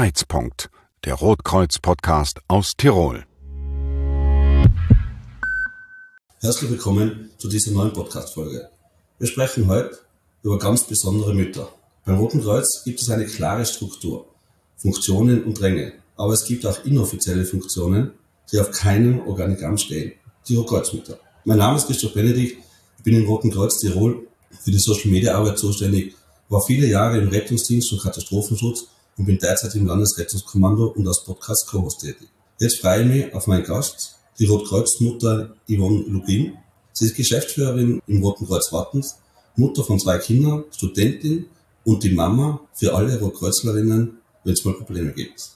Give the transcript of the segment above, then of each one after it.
Streitpunkt, der Rotkreuz-Podcast aus Tirol. Herzlich willkommen zu dieser neuen Podcast-Folge. Wir sprechen heute über ganz besondere Mütter. Beim Roten Kreuz gibt es eine klare Struktur, Funktionen und Ränge, aber es gibt auch inoffizielle Funktionen, die auf keinem Organigramm stehen. Die Rotkreuzmütter. Mein Name ist Christoph Benedikt, ich bin im Roten Kreuz Tirol für die Social Media Arbeit zuständig, war viele Jahre im Rettungsdienst und Katastrophenschutz und bin derzeit im Landesrettungskommando und als Podcast Co-Host tätig. Jetzt freue ich mich auf meinen Gast, die Rotkreuzmutter Yvonne Lugin. Sie ist Geschäftsführerin im Roten Kreuz Wattens, Mutter von zwei Kindern, Studentin und die Mama für alle Rotkreuzlerinnen, wenn es mal Probleme gibt.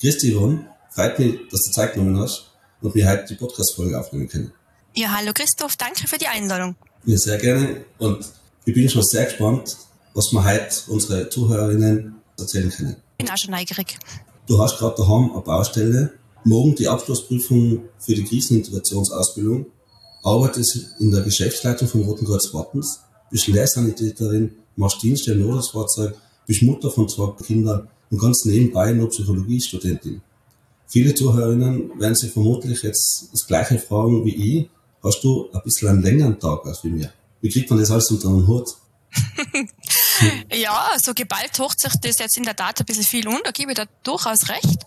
Christi Yvonne, freut mich, dass du Zeit genommen hast und wir heute die Podcast-Folge aufnehmen können. Ja, hallo Christoph, danke für die Einladung. Ja, sehr gerne und ich bin schon sehr gespannt, was wir heute unsere Zuhörerinnen erzählen können. Bin auch schon neugierig. Du hast gerade daheim eine Baustelle, morgen die Abschlussprüfung für die Krisenintegrationsausbildung, arbeitest in der Geschäftsleitung vom Roten Kreuz Wattens, bist Lehrsanitäterin, machst Dienste im Notarztfahrzeug, bist Mutter von zwei Kindern und ganz nebenbei noch Psychologiestudentin. Viele Zuhörerinnen werden sich vermutlich jetzt das gleiche fragen wie ich. Hast du ein bisschen einen längeren Tag als wie mir? Wie kriegt man das alles unter den Hut? ja, so geballt hocht sich das jetzt in der Tat ein bisschen viel un, da gebe ich da durchaus recht.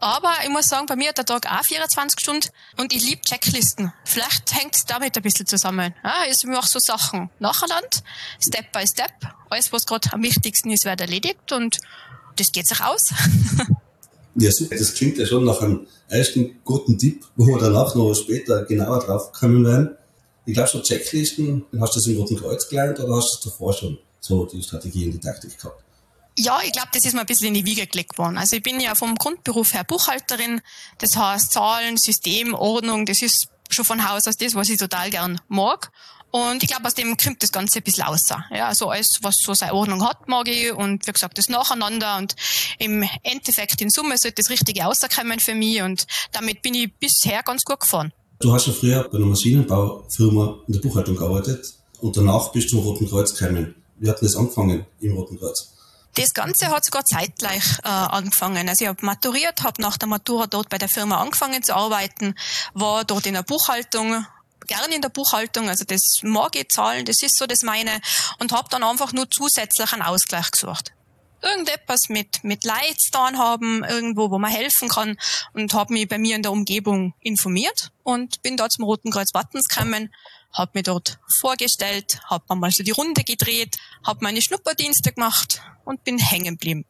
Aber ich muss sagen, bei mir hat der Tag auch 24 Stunden und ich liebe Checklisten. Vielleicht hängt es damit ein bisschen zusammen. Ja, ich mache so Sachen nacheinander, Step by Step. Alles, was gerade am wichtigsten ist, wird erledigt und das geht sich aus. ja, super. Das klingt ja schon nach einem ersten guten Tipp, wo wir danach noch später genauer drauf kommen werden. Ich glaube schon Checklisten, hast du das im Roten Kreuz gelernt oder hast du davor schon so die Strategie und die Taktik gehabt? Ja, ich glaube, das ist mir ein bisschen in die Wiege gelegt worden. Also ich bin ja vom Grundberuf her Buchhalterin. Das heißt Zahlen, System, Ordnung, das ist schon von Haus aus das, was ich total gern mag. Und ich glaube, aus dem kommt das Ganze ein bisschen außer. Ja, also alles, was so seine Ordnung hat, mag ich. Und wie gesagt, das Nacheinander. Und im Endeffekt, in Summe, sollte das Richtige rauskommen für mich. Und damit bin ich bisher ganz gut gefahren. Du hast ja früher bei einer Maschinenbaufirma in der Buchhaltung gearbeitet und danach bist du im Roten Kreuz gekommen. Wie hat das angefangen im Roten Kreuz? Das Ganze hat sogar zeitgleich äh, angefangen. Also ich habe maturiert, habe nach der Matura dort bei der Firma angefangen zu arbeiten, war dort in der Buchhaltung, gerne in der Buchhaltung, also das mag ich zahlen, das ist so das meine. Und habe dann einfach nur zusätzlich einen Ausgleich gesucht. Irgendetwas mit, mit Leid getan haben, irgendwo, wo man helfen kann. Und habe mich bei mir in der Umgebung informiert und bin dort zum Roten Kreuz Wattens gekommen, habe mich dort vorgestellt, habe mal so die Runde gedreht, habe meine Schnupperdienste gemacht und bin hängen geblieben.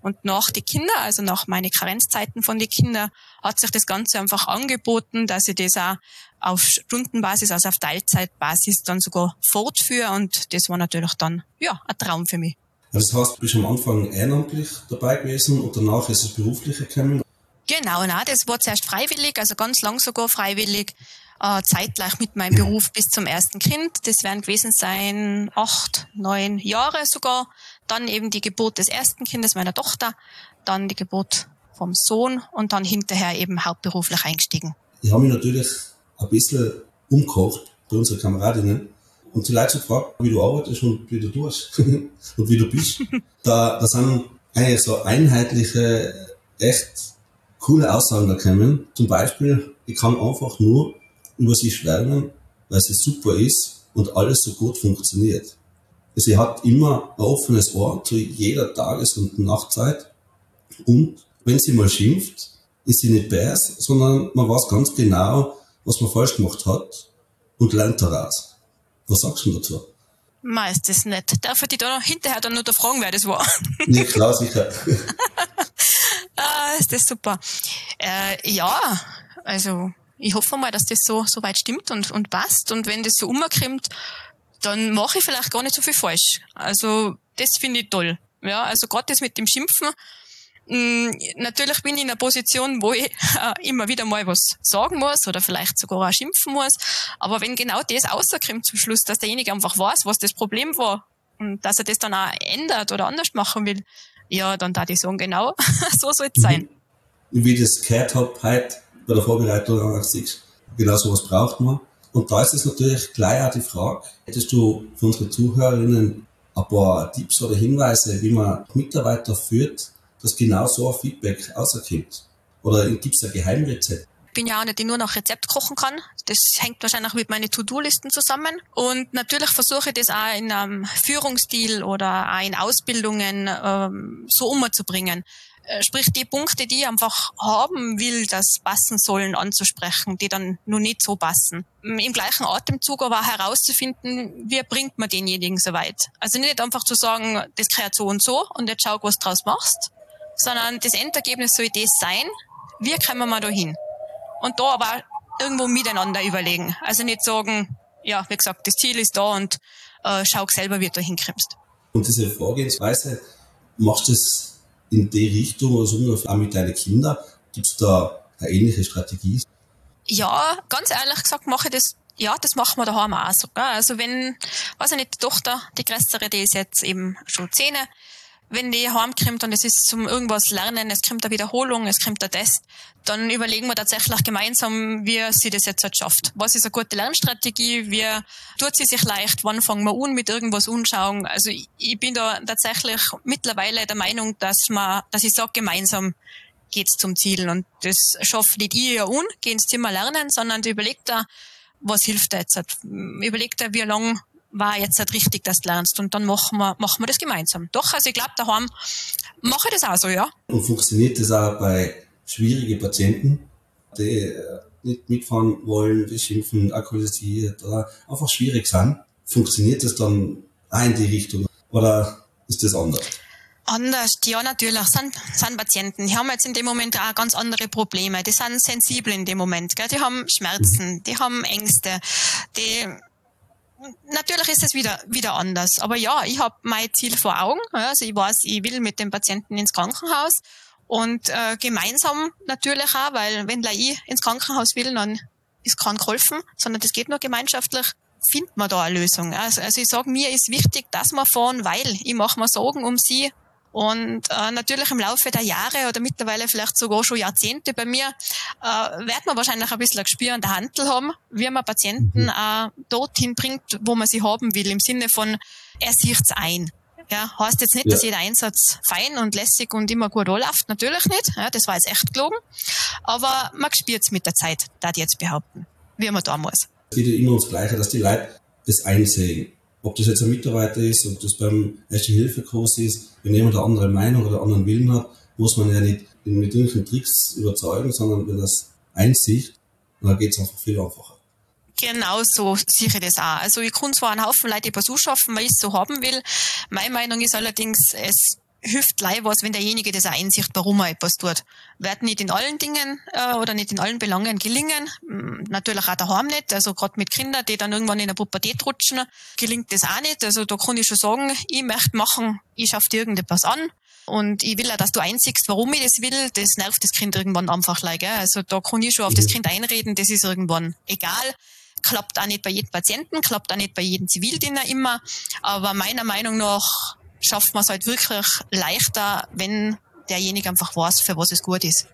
Und nach die Kinder, also nach meine Karenzzeiten von den Kindern, hat sich das Ganze einfach angeboten, dass ich das auch auf Stundenbasis, also auf Teilzeitbasis dann sogar fortführe. Und das war natürlich dann, ja, ein Traum für mich. Also das heißt, du bist am Anfang ehrenamtlich dabei gewesen und danach ist es beruflich gekommen? Genau, na, das war zuerst freiwillig, also ganz lang sogar freiwillig, äh, zeitgleich mit meinem Beruf bis zum ersten Kind. Das werden gewesen sein acht, neun Jahre sogar. Dann eben die Geburt des ersten Kindes meiner Tochter, dann die Geburt vom Sohn und dann hinterher eben hauptberuflich eingestiegen. Ich habe mich natürlich ein bisschen umgekocht bei unseren Kameradinnen und die Leute gefragt, wie du arbeitest und wie du tust und wie du bist. Da, da sind eigentlich so einheitliche, echt coole Aussagen da kommen. Zum Beispiel, ich kann einfach nur über sie schwärmen, weil sie super ist und alles so gut funktioniert. Sie hat immer ein offenes Ohr zu jeder Tages- und Nachtzeit. Und wenn sie mal schimpft, ist sie nicht bärs, sondern man weiß ganz genau, was man falsch gemacht hat und lernt daraus. Was sagst du dazu? Ma, ist das nett. Darf ich dich da hinterher dann nur da fragen, wer das war? Ja, klar, sicher. ah, ist das super. Äh, ja, also ich hoffe mal, dass das so, so weit stimmt und, und passt. Und wenn das so umkommt, dann mache ich vielleicht gar nicht so viel falsch. Also das finde ich toll. Ja, also gerade das mit dem Schimpfen, Mm, natürlich bin ich in einer Position, wo ich äh, immer wieder mal was sagen muss oder vielleicht sogar auch schimpfen muss. Aber wenn genau das rauskommt zum Schluss, dass derjenige einfach weiß, was das Problem war und dass er das dann auch ändert oder anders machen will, ja, dann da ich sagen, genau, so soll es sein. Wie das gehört habe heute bei der Vorbereitung an genau sowas braucht man. Und da ist es natürlich gleich auch die Frage, hättest du für unsere Zuhörerinnen ein paar Tipps oder Hinweise, wie man Mitarbeiter führt, dass genau so ein Feedback rauskommt? Oder gibt es ein Geheimrezept? Ich bin ja auch nicht, die nur nach Rezept kochen kann. Das hängt wahrscheinlich mit meinen To-Do-Listen zusammen. Und natürlich versuche ich das auch in einem Führungsstil oder auch in Ausbildungen ähm, so umzubringen. Äh, sprich die Punkte, die ich einfach haben will, dass passen sollen, anzusprechen, die dann nur nicht so passen. Im gleichen Atemzug aber herauszufinden, wie bringt man denjenigen so weit. Also nicht einfach zu sagen, das gehört so und so und jetzt schau, was du draus machst, sondern das Endergebnis soll das sein, wie kommen wir da hin? Und da aber irgendwo miteinander überlegen. Also nicht sagen, ja, wie gesagt, das Ziel ist da und äh, schau selber, wie du da hinkriegst. Und diese Vorgehensweise, machst du es in die Richtung oder so ungefähr auch mit deinen Kindern? Gibt es da eine ähnliche Strategie? Ja, ganz ehrlich gesagt mache ich das, ja, das machen wir daheim auch so. Gell? Also wenn, weiß ich nicht, die Tochter, die größere, die ist jetzt eben schon Zähne, wenn die heimkommt und es ist zum irgendwas lernen, es kommt eine Wiederholung, es kommt ein Test, dann überlegen wir tatsächlich gemeinsam, wie sie das jetzt halt schafft. Was ist eine gute Lernstrategie? Wie tut sie sich leicht? Wann fangen wir an mit irgendwas anschauen? Also ich, bin da tatsächlich mittlerweile der Meinung, dass man, dass ich sage, gemeinsam geht's zum Ziel. Und das schafft nicht ich ja un, geh ins Zimmer lernen, sondern die überlegt da, was hilft da jetzt? Überlegt da, wie lang war jetzt halt richtig, dass du lernst. Und dann machen wir, machen wir das gemeinsam. Doch, also ich glaube, daheim mache ich das auch so, ja. Und funktioniert das auch bei schwierigen Patienten, die äh, nicht mitfahren wollen, die schimpfen, alkoholisiert oder einfach schwierig sind? Funktioniert das dann auch in die Richtung? Oder ist das anders? Anders, ja natürlich, sind, sind Patienten. Die haben jetzt in dem Moment auch ganz andere Probleme. Die sind sensibel in dem Moment. Gell? Die haben Schmerzen, mhm. die haben Ängste, die natürlich ist es wieder, wieder anders. Aber ja, ich habe mein Ziel vor Augen. Also ich weiß, ich will mit dem Patienten ins Krankenhaus und äh, gemeinsam natürlich auch, weil wenn ich ins Krankenhaus will, dann ist kein geholfen, sondern das geht nur gemeinschaftlich findet man da eine Lösung. Also, also ich sage, mir ist wichtig, dass wir fahren, weil ich mache mir Sorgen um sie und äh, natürlich im Laufe der Jahre oder mittlerweile vielleicht sogar schon Jahrzehnte bei mir, äh, wird man wahrscheinlich ein bisschen ein Gespür an der Handel haben, wie man Patienten mhm. äh, dorthin bringt, wo man sie haben will, im Sinne von, er sieht's ein. Ja, heißt jetzt nicht, ja. dass jeder Einsatz fein und lässig und immer gut anläuft, natürlich nicht. Ja, das war jetzt echt gelogen. Aber man spürt's mit der Zeit, da die jetzt behaupten, wie man da muss. Es geht ja immer ums Gleiche, dass die Leute das einsehen ob das jetzt ein Mitarbeiter ist, ob das beim Erste-Hilfe-Kurs ist, wenn jemand eine andere Meinung oder einen anderen Willen hat, muss man ja nicht mit irgendwelchen Tricks überzeugen, sondern wenn das einsieht, dann geht es einfach viel einfacher. Genau so sehe ich das auch. Also ich kann zwar einen Haufen Leute etwas schaffen, weil ich es so haben will. Meine Meinung ist allerdings, es hilft gleich was, wenn derjenige das auch einsicht, warum er etwas tut. Wird nicht in allen Dingen äh, oder nicht in allen Belangen gelingen. Natürlich auch daheim nicht. Also gerade mit Kindern, die dann irgendwann in der Pubertät rutschen, gelingt das auch nicht. Also da kann ich schon sagen, ich möchte machen, ich schaffe dir irgendetwas an. Und ich will auch, dass du einsiegst, warum ich das will. Das nervt das Kind irgendwann einfach. Like, Also da kann ich schon auf das Kind einreden, das ist irgendwann egal klappt auch nicht bei jedem Patienten, klappt auch nicht bei jedem Zivildiener immer. Aber meiner Meinung nach schafft man es halt wirklich leichter, wenn derjenige einfach weiß, für was es gut ist.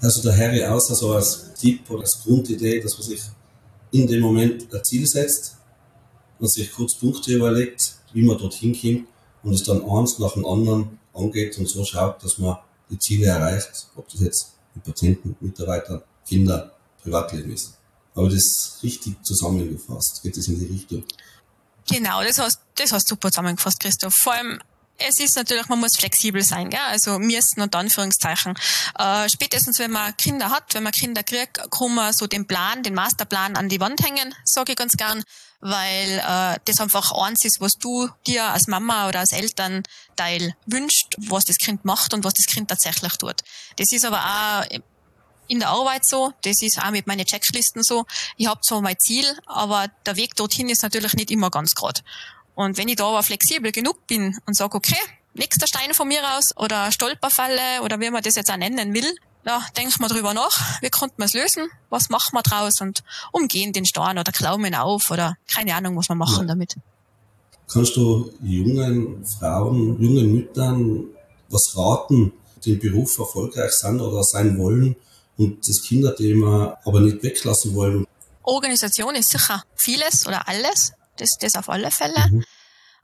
Also der Harry außer so als Tipp oder als Grundidee, dass man sich in dem Moment ein Ziel setzt und sich kurz Punkte überlegt, wie man dorthin kommt und es dann eins nach dem anderen angeht und so schaut, dass man die Ziele erreicht, ob das jetzt mit Patienten, Mitarbeitern, Kinder, Privatleben ist. Aber das ist richtig zusammengefasst, geht es in die Richtung. Genau, das hast, das hast du super zusammengefasst, Christoph. Vor allem, es ist natürlich, man muss flexibel sein, gell? also müssen und Anführungszeichen. Äh, spätestens, wenn man Kinder hat, wenn man Kinder kriegt, kann man so den Plan, den Masterplan an die Wand hängen, sage ich ganz gern, weil äh, das einfach eins ist, was du dir als Mama oder als Elternteil wünscht, was das Kind macht und was das Kind tatsächlich tut. Das ist aber auch in der Arbeit so, das ist auch mit meinen Checklisten so. Ich habe zwar mein Ziel, aber der Weg dorthin ist natürlich nicht immer ganz gerade. Und wenn ich da aber flexibel genug bin und sage, okay, nächster Stein von mir aus oder Stolperfalle oder wie man das jetzt auch nennen will, ja, denke mal drüber nach, wie konnte man es lösen, was machen wir draus und umgehen den Stein oder klauen ihn auf oder keine Ahnung, was wir machen ja. damit. Kannst du jungen Frauen, jungen Müttern was raten, im Beruf erfolgreich sind oder sein wollen und das Kinderthema aber nicht weglassen wollen. Organisation ist sicher vieles oder alles, das, das auf alle Fälle. Mhm.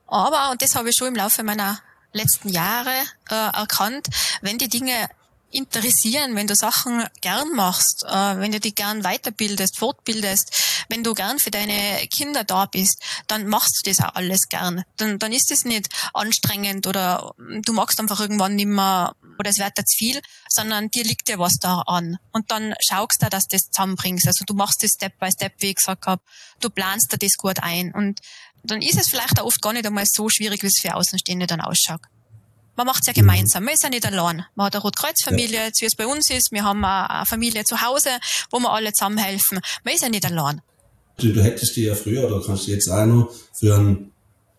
Aber, und das habe ich schon im Laufe meiner letzten Jahre äh, erkannt, wenn die Dinge interessieren, wenn du Sachen gern machst, äh, wenn du dich gern weiterbildest, fortbildest, wenn du gern für deine Kinder da bist, dann machst du das auch alles gern. Dann, dann ist es nicht anstrengend oder du magst einfach irgendwann nicht mehr oder es wird jetzt viel, sondern dir liegt ja was da an. Und dann schaust du, dass du das zusammenbringst. Also du machst das Step by Step, wie ich gesagt habe. Du planst dir das gut ein. Und dann ist es vielleicht auch oft gar nicht einmal so schwierig, wie es für Außenstehende dann ausschaut man macht es ja gemeinsam. Man ist ja nicht allein. Man hat eine Rotkreuzfamilie, ja. wie es bei uns ist. Wir haben eine Familie zu Hause, wo wir alle zusammenhelfen. Man ist ja nicht allein. Du, du hättest dich ja früher oder kannst du jetzt auch noch für einen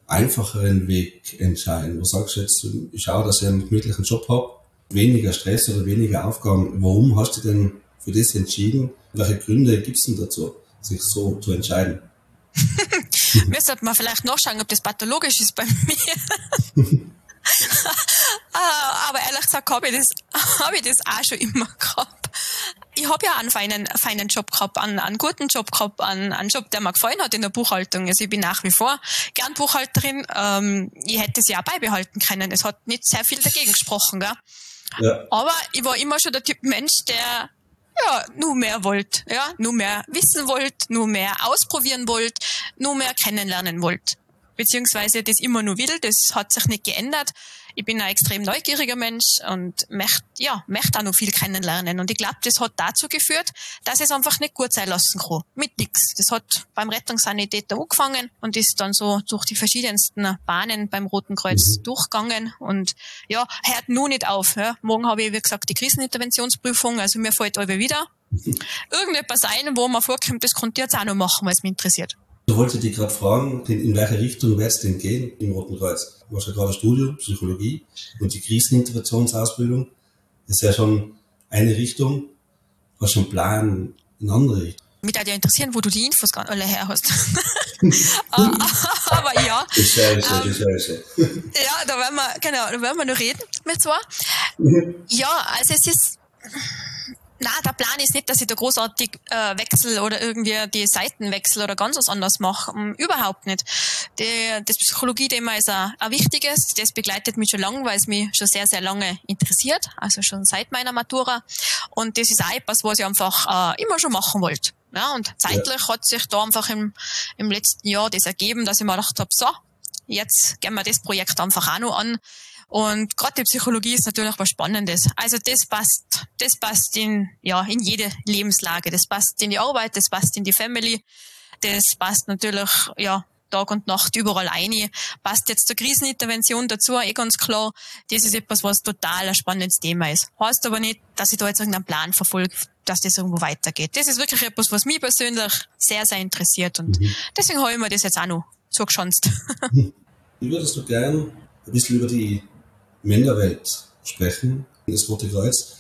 einfacheren Weg entscheiden. Du sagst jetzt, ich schaue, dass ich einen gemütlichen Job habe, weniger Stress oder weniger Aufgaben. Warum hast du denn für das entschieden? Welche Gründe gibt es denn dazu, sich so zu entscheiden? Sollte man vielleicht nachschauen, ob das pathologisch ist bei mir. Ah, aber ehrlich gesagt habe ich, das, hab ich das auch schon immer gehabt. Ich habe ja einen feinen, feinen Job gehabt, einen, einen guten Job gehabt, einen, einen Job, der mir gefallen hat in der Buchhaltung. Also ich bin nach wie vor gern Buchhalterin. Ähm, ich hätte es ja auch beibehalten können. Es hat nicht sehr viel dagegen gesprochen. Gell? Ja. Aber ich war immer schon der Typ Mensch, der ja, nur mehr wollt, ja, nur mehr wissen wollt, nur mehr ausprobieren wollt, nur mehr kennenlernen wollt. Beziehungsweise das immer nur will, das hat sich nicht geändert ich bin ein extrem neugieriger Mensch und möchte, ja, möchte auch noch viel kennenlernen. Und ich glaube, das hat dazu geführt, dass es einfach nicht gut sein lassen kann. Mit nix. Das hat beim Rettungssanitäter angefangen und ist dann so durch die verschiedensten Bahnen beim Roten Kreuz mhm. durchgegangen. Und ja, hört nur nicht auf. Ja. Morgen habe ich, wie gesagt, die Kriseninterventionsprüfung, also mir fällt alle wieder. Irgendetwas ein, wo man vorkommt, das konnte ich jetzt auch noch machen, weil es mich interessiert. Ich wollte dich gerade fragen, in welche Richtung wird es denn gehen im Roten Kreuz? Du machst ja gerade Studium, Psychologie und die Kriseninterventionsausbildung ist ja schon eine Richtung. Du hast schon einen Plan in andere Richtung. Mich würde ja interessieren, wo du die Infos gerade alle her hast. Aber ja. Ich ich höre, ich höre. Ja, da werden wir, genau, da werden wir noch reden mit zwar. Ja, also es ist, na, der Plan ist nicht, dass ich da großartig äh, wechsle oder irgendwie die Seiten wechsle oder ganz was anderes mache. Um, überhaupt nicht. Die, das Psychologie-Thema ist ein, ein wichtiges. Das begleitet mich schon lange, weil es mich schon sehr, sehr lange interessiert. Also schon seit meiner Matura. Und das ist auch etwas, was ich einfach äh, immer schon machen wollte. Ja, und zeitlich ja. hat sich da einfach im, im letzten Jahr das ergeben, dass ich mir gedacht habe, so, jetzt gehen wir das Projekt einfach auch noch an. Und gerade die Psychologie ist natürlich was Spannendes. Also das passt, das passt in, ja, in jede Lebenslage. Das passt in die Arbeit, das passt in die Family. Das passt natürlich, ja, Tag und Nacht überall ein. Passt jetzt der Krisenintervention dazu, eh ganz klar. Das ist etwas, was total ein spannendes Thema ist. Heißt aber nicht, dass ich da jetzt irgendeinen Plan verfolge, dass das irgendwo weitergeht. Das ist wirklich etwas, was mich persönlich sehr, sehr interessiert und mhm. deswegen habe ich mir das jetzt auch noch zugeschanzt. Wie würdest du gern ein bisschen über die Männerwelt sprechen. Das Rote Kreuz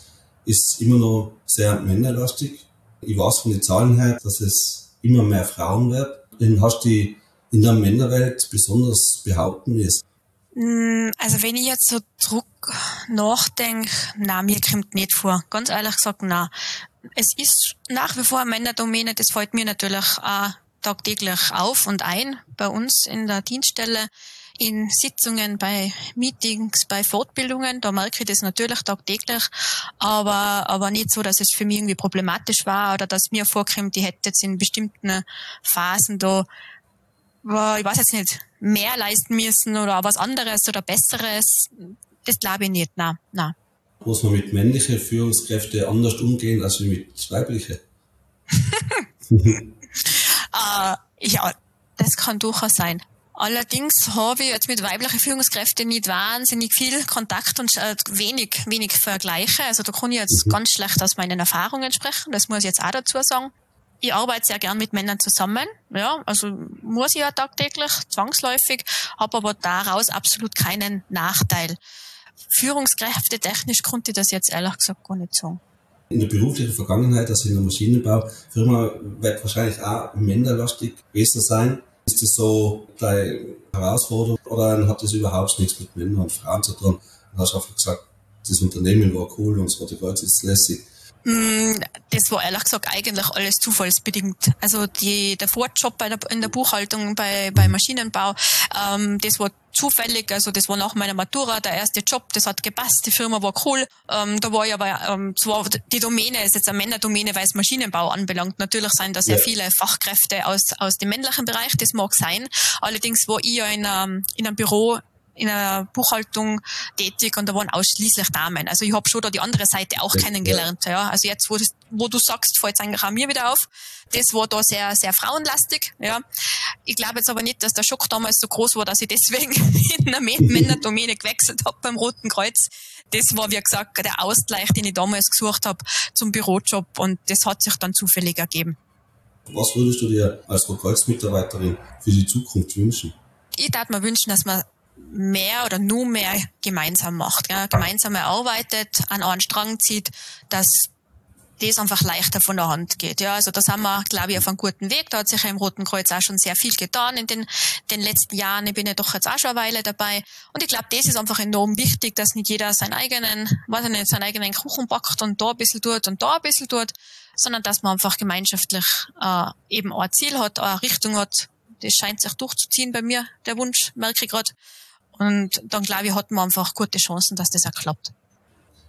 ist immer noch sehr männerlastig. Ich weiß von den Zahlen her, dass es immer mehr Frauen werden. Hast du in der Männerwelt besonders behaupten müssen? Mm, also wenn ich jetzt so Druck nachdenke, na mir kommt nicht vor. Ganz ehrlich gesagt, na. Es ist nach wie vor eine Männerdomäne, das fällt mir natürlich auch tagtäglich auf und ein bei uns in der Dienststelle in Sitzungen, bei Meetings, bei Fortbildungen, da merke ich das natürlich tagtäglich, aber, aber nicht so, dass es für mich irgendwie problematisch war oder dass mir vorkommt, ich hätte jetzt in bestimmten Phasen da, ich weiß jetzt nicht, mehr leisten müssen oder was anderes oder besseres. Das glaube ich nicht, nein, nein. Muss man mit männlichen Führungskräften anders umgehen als mit weiblichen? äh, ja, das kann durchaus sein. Allerdings habe ich jetzt mit weiblichen Führungskräften nicht wahnsinnig viel Kontakt und äh, wenig, wenig Vergleiche. Also da kann ich jetzt mhm. ganz schlecht aus meinen Erfahrungen sprechen. Das muss ich jetzt auch dazu sagen. Ich arbeite sehr gern mit Männern zusammen. Ja, also muss ich ja tagtäglich, zwangsläufig, habe aber daraus absolut keinen Nachteil. Führungskräfte technisch konnte ich das jetzt ehrlich gesagt gar nicht sagen. In der beruflichen Vergangenheit, also in der Maschinenbaufirma, wird wahrscheinlich auch männerlastig besser sein. Ist das so deine Herausforderung oder hat das überhaupt nichts mit Männern und Frauen zu tun? Du hast einfach gesagt, das Unternehmen war cool und das Rote Kreuz ist lässig. Mm, das war ehrlich gesagt eigentlich alles zufallsbedingt. Also die, der Vorjob bei der, in der Buchhaltung bei, bei Maschinenbau, ähm, das war zufällig, also das war nach meiner Matura der erste Job, das hat gepasst, die Firma war cool. Ähm, da war ich aber, ähm, zwar die Domäne ist jetzt eine Männerdomäne, weil es Maschinenbau anbelangt. Natürlich sind da sehr ja. viele Fachkräfte aus, aus dem männlichen Bereich, das mag sein. Allerdings war ich ja in einem, in einem Büro in einer Buchhaltung tätig und da waren ausschließlich Damen. Also ich habe schon da die andere Seite auch ja, kennengelernt. Ja. Also jetzt, wo, das, wo du sagst, fällt es eigentlich auch mir wieder auf. Das war da sehr, sehr frauenlastig. Ja. Ich glaube jetzt aber nicht, dass der Schock damals so groß war, dass ich deswegen in einer Männerdomäne gewechselt habe beim Roten Kreuz. Das war, wie gesagt, der Ausgleich, den ich damals gesucht habe zum Bürojob und das hat sich dann zufällig ergeben. Was würdest du dir als Kreuz-Mitarbeiterin für die Zukunft wünschen? Ich darf mir wünschen, dass man mehr oder nur mehr gemeinsam macht, ja, gemeinsam erarbeitet, an einen Strang zieht, dass das einfach leichter von der Hand geht. Ja, also da sind wir, glaube ich, auf einem guten Weg. Da hat sich ja im Roten Kreuz auch schon sehr viel getan in den, den letzten Jahren. Ich bin ja doch jetzt auch schon eine Weile dabei. Und ich glaube, das ist einfach enorm wichtig, dass nicht jeder seinen eigenen, weiß ich nicht, seinen eigenen Kuchen backt und da ein bisschen tut und da ein bisschen tut, sondern dass man einfach gemeinschaftlich äh, eben auch ein Ziel hat, eine Richtung hat. Das scheint sich durchzuziehen bei mir, der Wunsch, merke ich gerade. Und dann glaube ich, hat man einfach gute Chancen, dass das auch klappt.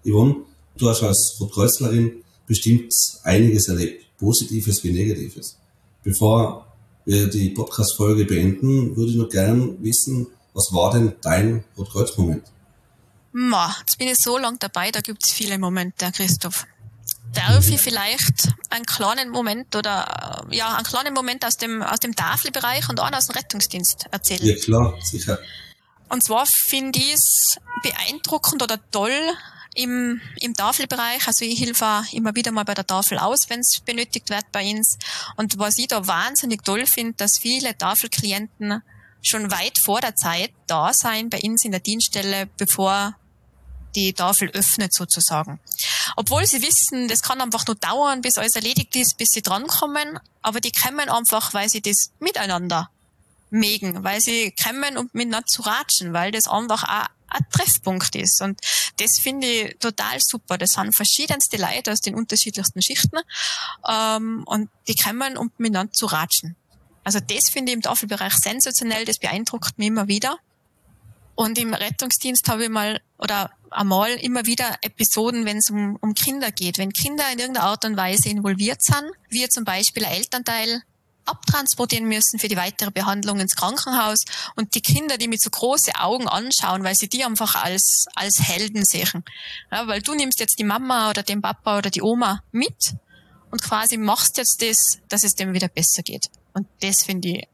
Yvonne, du hast als Rotkreuzlerin bestimmt einiges erlebt, Positives wie Negatives. Bevor wir die Podcast-Folge beenden, würde ich noch gern wissen, was war denn dein Rotkreuz-Moment? Ma, jetzt bin ich so lang dabei, da gibt es viele Momente, Christoph. Darf ich vielleicht einen kleinen Moment oder ja, einen kleinen Moment aus dem, aus dem Tafelbereich und einen aus dem Rettungsdienst erzählen? Ja klar, sicher. Und zwar finde ich es beeindruckend oder toll im, im Tafelbereich. Also ich helfe immer wieder mal bei der Tafel aus, wenn es benötigt wird bei uns. Und was ich da wahnsinnig toll finde, dass viele Tafelklienten schon weit vor der Zeit da sein bei uns in der Dienststelle, bevor die Tafel öffnet sozusagen. Obwohl sie wissen, das kann einfach nur dauern, bis alles erledigt ist, bis sie drankommen, aber die kommen einfach, weil sie das miteinander mögen, weil sie kommen, um miteinander zu ratschen, weil das einfach auch ein Treffpunkt ist. Und das finde ich total super. Das sind verschiedenste Leute aus den unterschiedlichsten Schichten ähm, und die kommen, um miteinander zu ratschen. Also das finde ich im Tafelbereich sensationell, das beeindruckt mich immer wieder. Und im Rettungsdienst habe ich mal oder einmal immer wieder Episoden, wenn es um, um Kinder geht. Wenn Kinder in irgendeiner Art und Weise involviert sind, wie zum Beispiel ein Elternteil abtransportieren müssen für die weitere Behandlung ins Krankenhaus und die Kinder, die mit so große Augen anschauen, weil sie die einfach als, als Helden sehen. Ja, weil du nimmst jetzt die Mama oder den Papa oder die Oma mit und quasi machst jetzt das, dass es dem wieder besser geht. Und das finde ich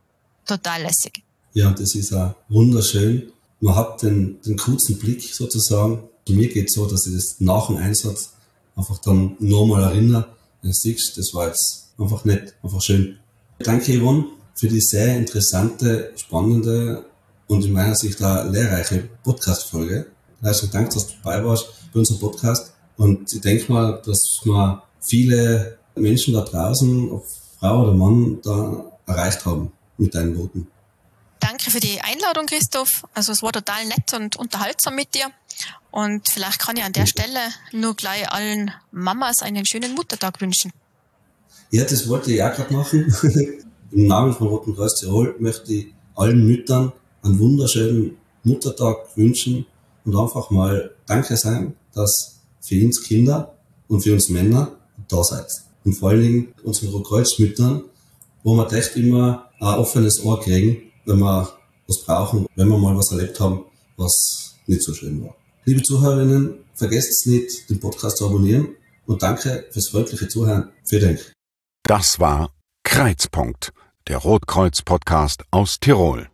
total lässig. Ja, das ist auch wunderschön. Man hat den, den kurzen Blick sozusagen. Bei mir geht es so, dass ich das nach dem Einsatz einfach dann nochmal erinnere. Du siehst, das war jetzt einfach nett, einfach schön. Danke, Yvonne, für die sehr interessante, spannende und in meiner Sicht auch lehrreiche Podcast-Folge. Also Dank, dass du dabei warst bei unserem Podcast. Und ich denke mal, dass wir viele Menschen da draußen, ob Frau oder Mann, da erreicht haben mit deinen Worten. Danke für die Einladung, Christoph. Also es war total nett und unterhaltsam mit dir. Und vielleicht kann ich an der Stelle nur gleich allen Mamas einen schönen Muttertag wünschen. Ja, das wollte ich auch gerade machen. Im Namen von Roten Kreuz Tirol möchte ich allen Müttern einen wunderschönen Muttertag wünschen und einfach mal Danke sagen, dass für uns Kinder und für uns Männer da seid. Und vor allen Dingen unseren Rotkreuzmüttern, wo wir echt immer ein offenes Ohr kriegen, wenn wir was brauchen, wenn wir mal was erlebt haben, was nicht so schön war. Liebe Zuhörerinnen, vergesst nicht, den Podcast zu abonnieren und danke fürs freundliche Zuhören. Vielen Dank. Das war Kreizpunkt, der Rotkreuz-Podcast aus Tirol.